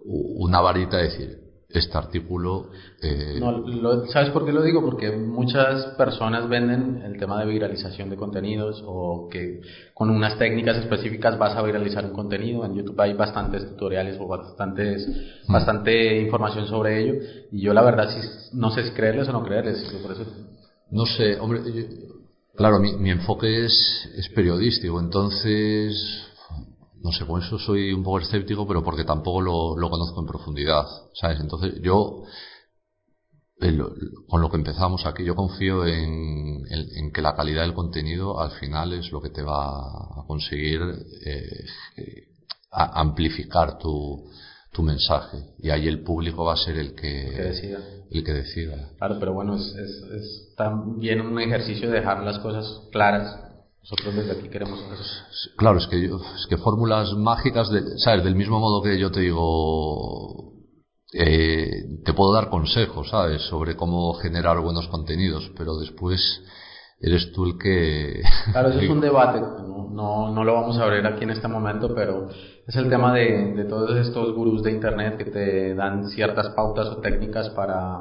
una varita de decir, este artículo. Eh... No, ¿Sabes por qué lo digo? Porque muchas personas venden el tema de viralización de contenidos o que con unas técnicas específicas vas a viralizar un contenido. En YouTube hay bastantes tutoriales o bastantes, mm. bastante información sobre ello. Y yo la verdad sí, no sé si creerles o no creerles. Por eso... No sé, hombre, Claro, mi, mi enfoque es, es, periodístico, entonces, no sé, con eso soy un poco escéptico, pero porque tampoco lo, lo conozco en profundidad, ¿sabes? Entonces, yo, con lo que empezamos aquí, yo confío en, en, que la calidad del contenido al final es lo que te va a conseguir eh, a amplificar tu, tu mensaje y ahí el público va a ser el que, decida. el que decida. Claro, pero bueno, es, es, es, también un ejercicio de dejar las cosas claras. Nosotros desde aquí queremos eso. Claro, es que, yo, es que fórmulas mágicas, de, ¿sabes? Del mismo modo que yo te digo, eh, te puedo dar consejos, ¿sabes? Sobre cómo generar buenos contenidos, pero después eres tú el que... Claro, eso es un debate, no, no, lo vamos a abrir aquí en este momento, pero es el tema de, de todos estos gurús de Internet que te dan ciertas pautas o técnicas para,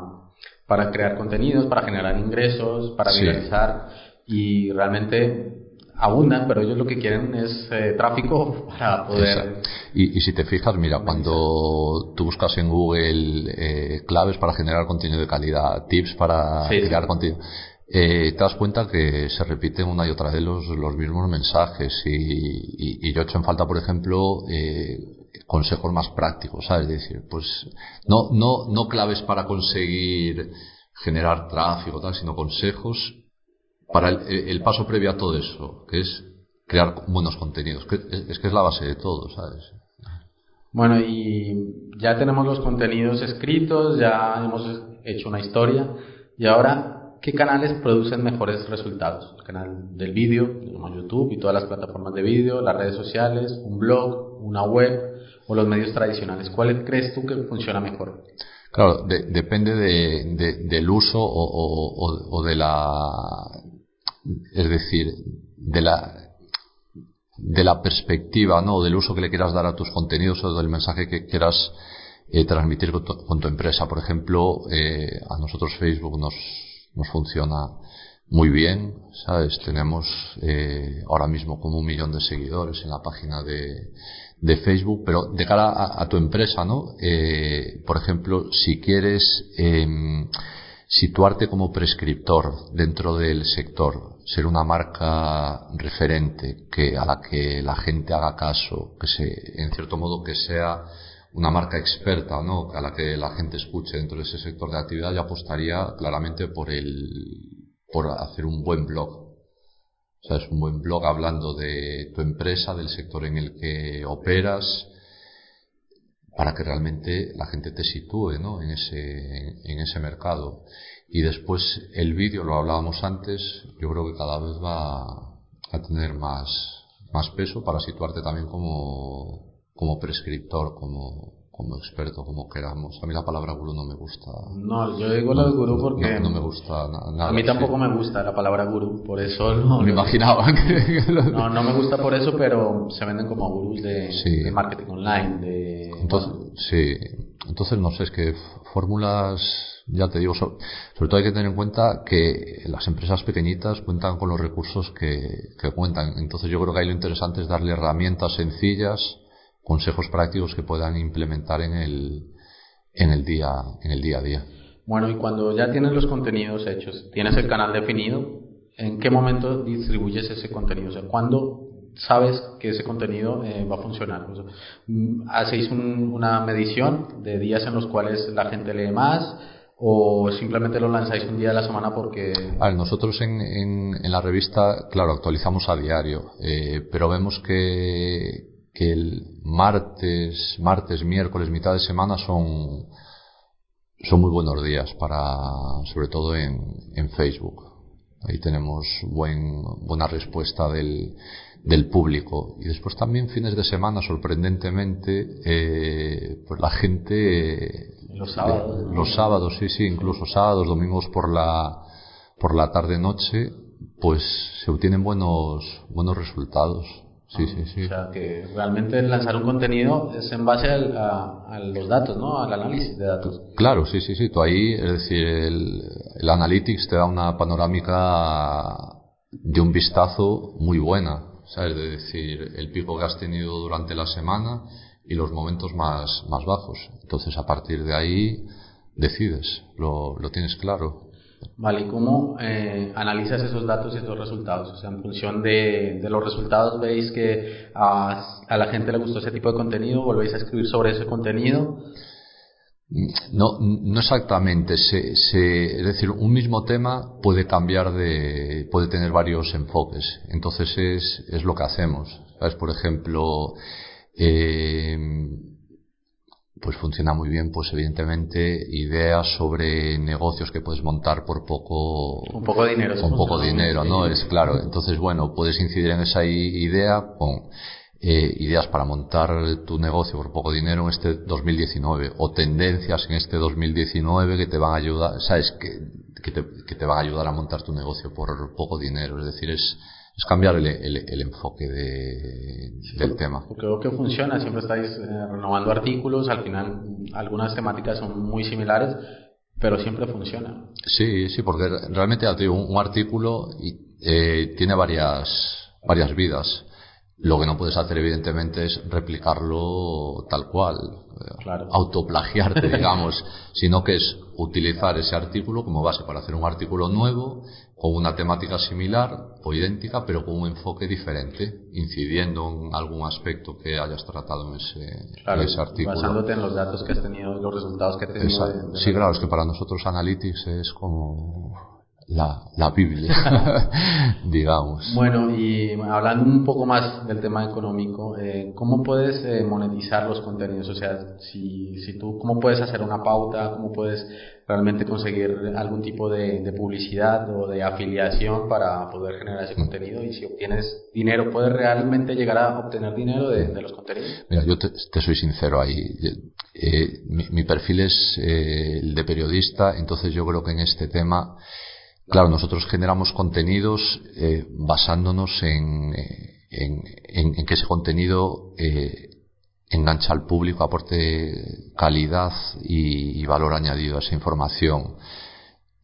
para crear contenidos, para generar ingresos, para viralizar y realmente abundan, pero ellos lo que quieren es eh, tráfico para poder... Y, y, si te fijas, mira, cuando tú buscas en Google eh, claves para generar contenido de calidad, tips para crear contenido, eh, te das cuenta que se repiten una y otra vez los, los mismos mensajes. Y, y, yo he hecho en falta, por ejemplo, eh, consejos más prácticos, ¿sabes? Es decir, pues no, no, no claves para conseguir generar tráfico, tal, sino consejos para el, el paso previo a todo eso, que es crear buenos contenidos, que es que es la base de todo, ¿sabes? Bueno, y ya tenemos los contenidos escritos, ya hemos hecho una historia y ahora ¿qué canales producen mejores resultados? El canal del vídeo, YouTube y todas las plataformas de vídeo, las redes sociales, un blog, una web o los medios tradicionales. ¿Cuál crees tú que funciona mejor? Claro, depende de, del uso o, o, de la, es decir, de la de la perspectiva, ¿no? Del uso que le quieras dar a tus contenidos o del mensaje que quieras eh, transmitir con tu, empresa. Por ejemplo, eh, a nosotros Facebook nos nos funciona muy bien, ¿sabes? Tenemos eh, ahora mismo como un millón de seguidores en la página de, de Facebook, pero de cara a, tu empresa, ¿no? Eh, por ejemplo, si quieres eh, situarte como prescriptor dentro del sector, ser una marca referente que a la que la gente haga caso, que se, en cierto modo que sea una marca experta, ¿no? A la que la gente escuche dentro de ese sector de actividad, yo apostaría claramente por el, por hacer un buen blog. O sea, es un buen blog hablando de tu empresa, del sector en el que operas, para que realmente la gente te sitúe ¿no? en, ese, en ese mercado. Y después el vídeo, lo hablábamos antes, yo creo que cada vez va a tener más, más peso para situarte también como, como prescriptor, como, como experto, como queramos. A mí la palabra gurú no me gusta. No, yo digo lo de gurú porque... No, me gusta nada. A mí tampoco me gusta la palabra gurú, por eso... No, me imaginaba que... no, no me gusta por eso, pero se venden como gurús de, de marketing online, de... Entonces, sí. Entonces, no sé, es que fórmulas, ya te digo, sobre, todo hay que tener en cuenta que las empresas pequeñitas cuentan con los recursos que, que cuentan. Entonces, yo creo que ahí lo interesante es darle herramientas sencillas consejos prácticos que puedan implementar en el, en el, día, en el día a día. Bueno, y cuando ya tienes los contenidos hechos, tienes el canal definido, ¿en qué momento distribuyes ese contenido? O sea, ¿cuándo sabes que ese contenido eh, va a funcionar? Mm, ¿Hacéis una medición de días en los cuales la gente lee más? ¿O simplemente lo lanzáis un día de la semana porque.? A ver, nosotros en, en, la revista, claro, actualizamos a diario, eh, pero vemos que, que el martes, martes, miércoles, mitad de semana son, son muy buenos días para, sobre todo en, en Facebook. Ahí tenemos buen, buena respuesta del, del público. Y después también fines de semana, sorprendentemente, eh, pues la gente... Los sábados. los sábados, sí, sí, incluso sábados, domingos por la, por la tarde-noche, pues se obtienen buenos, buenos resultados. Sí, sí, sí. O sea, que realmente lanzar un contenido es en base a, los datos, ¿no? Al análisis de datos. Claro, sí, sí, sí. Tú ahí, es decir, el, el Analytics te da una panorámica de un vistazo muy buena. ¿Sabes? Es decir, el pico que has tenido durante la semana y los momentos más, más bajos. Entonces, a partir de ahí, decides, lo, lo tienes claro. Vale, ¿y cómo eh, analizas esos datos y esos resultados? O sea, en función de, los resultados, ¿veis que a, la gente le gustó ese tipo de contenido? ¿Volvéis a escribir sobre ese contenido? No, no exactamente. Se, es decir, un mismo tema puede cambiar de, puede tener varios enfoques. Entonces es, es lo que hacemos. ¿Sabes? Por ejemplo, eh, pues funciona muy bien, pues evidentemente ideas sobre negocios que puedes montar por poco un poco dinero, con poco dinero, ¿no? Es claro. Entonces, bueno, puedes incidir en esa idea con eh, ideas para montar tu negocio por poco dinero en este 2019 o tendencias en este 2019 que te van a ayudar, sabes que que te, que te van a ayudar a montar tu negocio por poco dinero. Es decir, es es cambiar el, el, enfoque de, del tema. Porque creo que funciona, siempre estáis eh, renovando artículos, al final algunas temáticas son muy similares, pero siempre funciona. Sí, sí, porque realmente un, un artículo eh, tiene varias, varias vidas. Lo que no puedes hacer, evidentemente, es replicarlo tal cual, claro. autoplagiarte, digamos, sino que es utilizar ese artículo como base para hacer un artículo nuevo con una temática similar o idéntica, pero con un enfoque diferente, incidiendo en algún aspecto que hayas tratado en ese, ese artículo. Basándote en los datos que has tenido, los resultados que has tenido. sí, claro, es que para nosotros Analytics es como la, la Biblia, digamos. Bueno, y hablando un poco más del tema económico, eh, ¿cómo puedes eh, monetizar los contenidos? O sea, si, si tú, ¿cómo puedes hacer una pauta? ¿Cómo puedes realmente conseguir algún tipo de, de, publicidad o de afiliación para poder generar ese contenido? Y si obtienes dinero, ¿puedes realmente llegar a obtener dinero de, de los contenidos? Mira, yo te, te soy sincero ahí. Eh, mi, mi, perfil es eh, el de periodista, entonces yo creo que en este tema Claro, nosotros generamos contenidos eh, basándonos en, en, que ese contenido eh, engancha al público, aporte calidad y, valor añadido a esa información.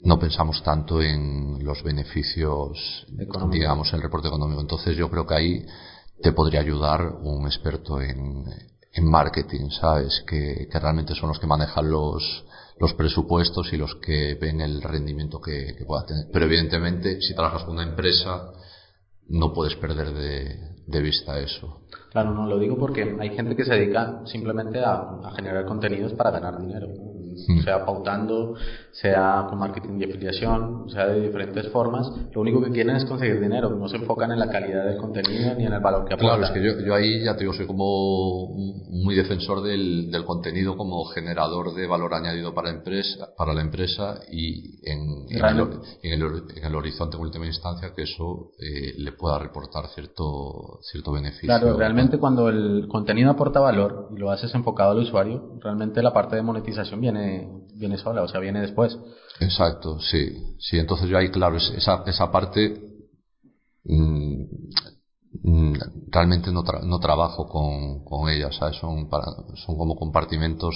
No pensamos tanto en los beneficios, digamos, en el reporte económico. Entonces yo creo que ahí te podría ayudar un experto en, en marketing, ¿sabes? Que, que realmente son los que manejan los, los presupuestos y los que ven el rendimiento que, pueda tener. Pero evidentemente, si trabajas con una empresa, no puedes perder de, vista eso. Claro, no lo digo porque hay gente que se dedica simplemente a, generar contenidos para ganar dinero, hmm. sea pautando, sea con marketing y afiliación, sea de diferentes formas. Lo único que quieren es conseguir dinero, no se enfocan en la calidad del contenido ni en el valor que aporta. Claro, es que yo, ahí ya te digo, soy como muy defensor del, del, contenido como generador de valor añadido para, empresa, para la empresa y en, en, el, en, el, horizonte en última instancia que eso eh, le pueda reportar cierto, cierto beneficio. Claro, realmente cuando el contenido aporta valor y lo haces enfocado al usuario, realmente la parte de monetización viene, viene sola, o sea, viene después. Exacto, sí. Sí, entonces yo ahí, claro, esa, esa parte mm, mm, realmente no, no trabajo con, con ella, ¿sabes? Son, son como compartimentos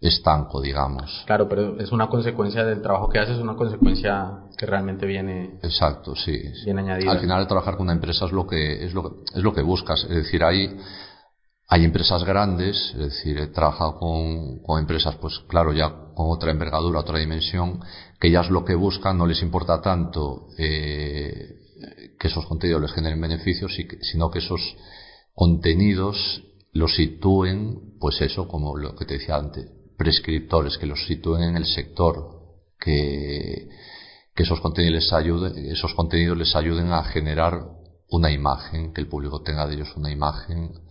estanco, digamos. Claro, pero es una consecuencia del trabajo que haces, es una consecuencia que realmente viene. Exacto, sí. Viene añadida. Al final, trabajar con una empresa es lo que es lo es lo que buscas. Es decir, hay hay empresas grandes, es decir, he trabajado con, con empresas, pues claro, ya con otra envergadura, otra dimensión, que ellas lo que buscan no les importa tanto eh, que esos contenidos les generen beneficios, sino que esos contenidos los sitúen, pues eso, como lo que te decía antes, prescriptores que los sitúen en el sector, que, que esos, contenidos les ayuden, esos contenidos les ayuden a generar una imagen, que el público tenga de ellos una imagen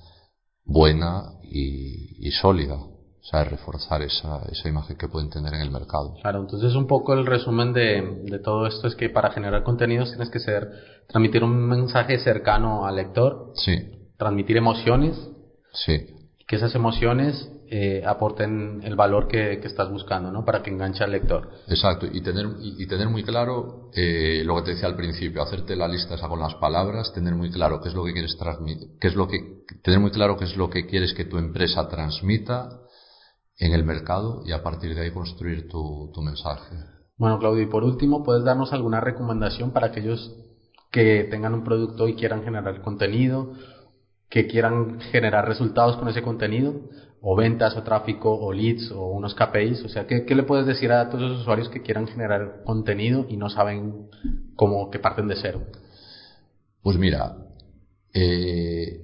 buena y, sólida. O sea, reforzar esa, esa imagen que pueden tener en el mercado. Claro, entonces un poco el resumen de, de todo esto es que para generar contenidos tienes que ser, transmitir un mensaje cercano al lector. Sí. Transmitir emociones. Sí. Que esas emociones eh, aporten el valor que, estás buscando, ¿no? Para que enganche al lector. Exacto, y tener, y, tener muy claro eh, lo que te decía al principio, hacerte la lista esa con las palabras, tener muy claro qué es lo que quieres transmitir, qué es lo que, tener muy claro qué es lo que quieres que tu empresa transmita en el mercado y a partir de ahí construir tu, tu mensaje. Bueno, Claudio, y por último, ¿puedes darnos alguna recomendación para aquellos que tengan un producto y quieran generar contenido, que quieran generar resultados con ese contenido? o ventas o tráfico o leads o unos KPIs? O sea, ¿qué, le puedes decir a todos los usuarios que quieran generar contenido y no saben cómo que parten de cero? Pues mira, eh,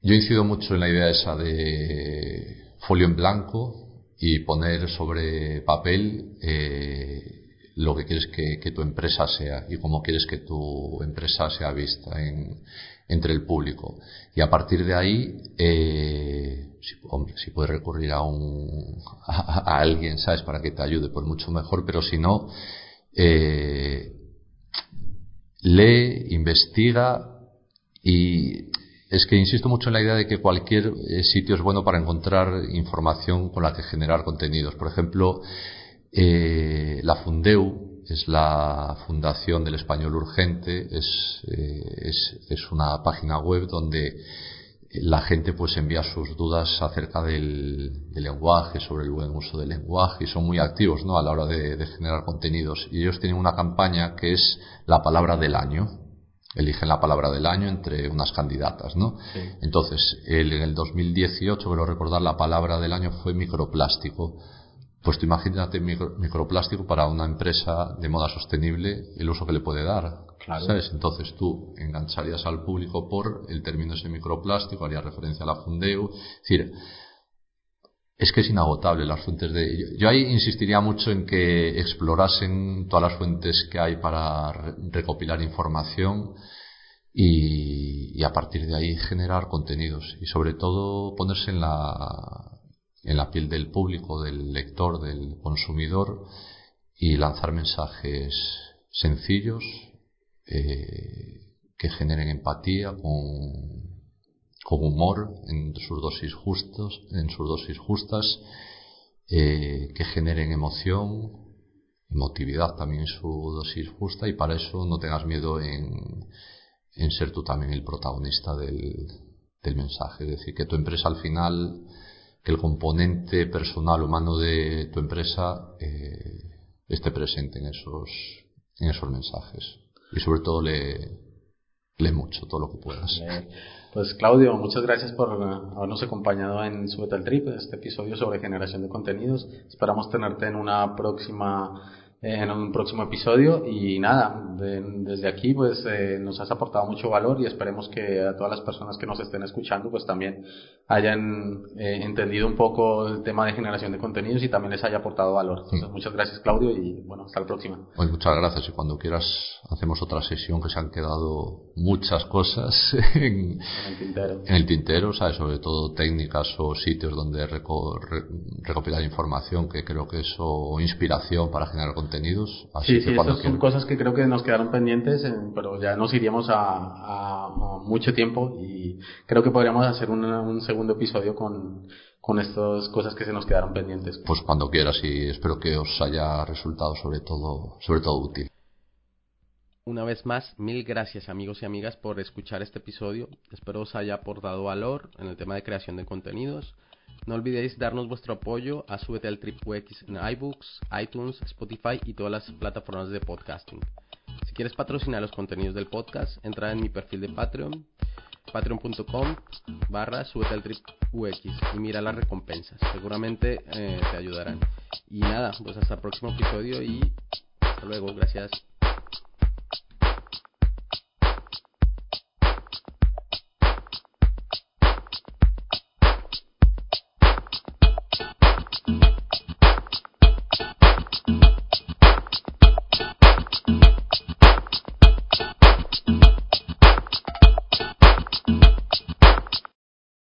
yo incido mucho en la idea esa de folio en blanco y poner sobre papel eh, lo que quieres que, tu empresa sea y cómo quieres que tu empresa sea vista en, entre el público. Y a partir de ahí, eh, si, hombre, si puedes recurrir a, un, a, alguien, ¿sabes? Para que te ayude, pues mucho mejor, pero si no, eh, lee, investiga y es que insisto mucho en la idea de que cualquier eh, sitio es bueno para encontrar información con la que generar contenidos. Por ejemplo, eh, la Fundeu, es la Fundación del Español Urgente, es, eh, es, es, una página web donde la gente pues envía sus dudas acerca del, del, lenguaje, sobre el buen uso del lenguaje y son muy activos ¿no? a la hora de, de, generar contenidos. Y ellos tienen una campaña que es la palabra del año. Eligen la palabra del año entre unas candidatas, ¿no? Entonces, el, en el 2018, quiero recordar, la palabra del año fue microplástico pues tú imagínate microplástico para una empresa de moda sostenible, el uso que le puede dar. ¿Sabes? Entonces tú engancharías al público por el término ese microplástico, harías referencia a la Fundeu. Es decir, es que es inagotable las fuentes de. Yo ahí insistiría mucho en que explorasen todas las fuentes que hay para recopilar información y, y a partir de ahí generar contenidos y sobre todo ponerse en la en la piel del público, del lector, del consumidor y lanzar mensajes sencillos eh, que generen empatía con, humor en sus dosis justos, en sus dosis justas, eh, que generen emoción, emotividad también en su dosis justa y para eso no tengas miedo en, en ser tú también el protagonista del, del mensaje. Es decir, que tu empresa al final que el componente personal humano de tu empresa eh, esté presente en esos, en esos mensajes. Y sobre todo le, lee mucho todo lo que puedas. Pues Claudio, muchas gracias por habernos acompañado en Subeta al Trip, este episodio sobre generación de contenidos. Esperamos tenerte en una próxima en un próximo episodio y nada, desde aquí pues eh, nos has aportado mucho valor y esperemos que a todas las personas que nos estén escuchando pues también hayan eh, entendido un poco el tema de generación de contenidos y también les haya aportado valor. Entonces, muchas gracias Claudio y bueno, hasta la próxima. Pues muchas gracias y cuando quieras hacemos otra sesión que se han quedado muchas cosas en, el tintero. En el tintero, ¿sabes? sobre todo técnicas o sitios donde recopilar información que creo que es o inspiración para generar contenidos. Así sí, sí, esas son cosas que creo que nos quedaron pendientes, eh, pero ya nos iríamos a, mucho tiempo y creo que podríamos hacer un segundo episodio con, con estas cosas que se nos quedaron pendientes. Pues cuando quieras y espero que os haya resultado sobre todo, sobre todo útil. Una vez más, mil gracias amigos y amigas por escuchar este episodio. Espero os haya aportado valor en el tema de creación de contenidos. No olvidéis darnos vuestro apoyo a Súbete al Trip UX en iBooks, iTunes, Spotify y todas las plataformas de podcasting. Si quieres patrocinar los contenidos del podcast, entra en mi perfil de Patreon, patreon.com barra Súbete al Trip UX y mira las recompensas. Seguramente eh, te ayudarán. Y nada, pues hasta el próximo episodio y hasta luego. Gracias.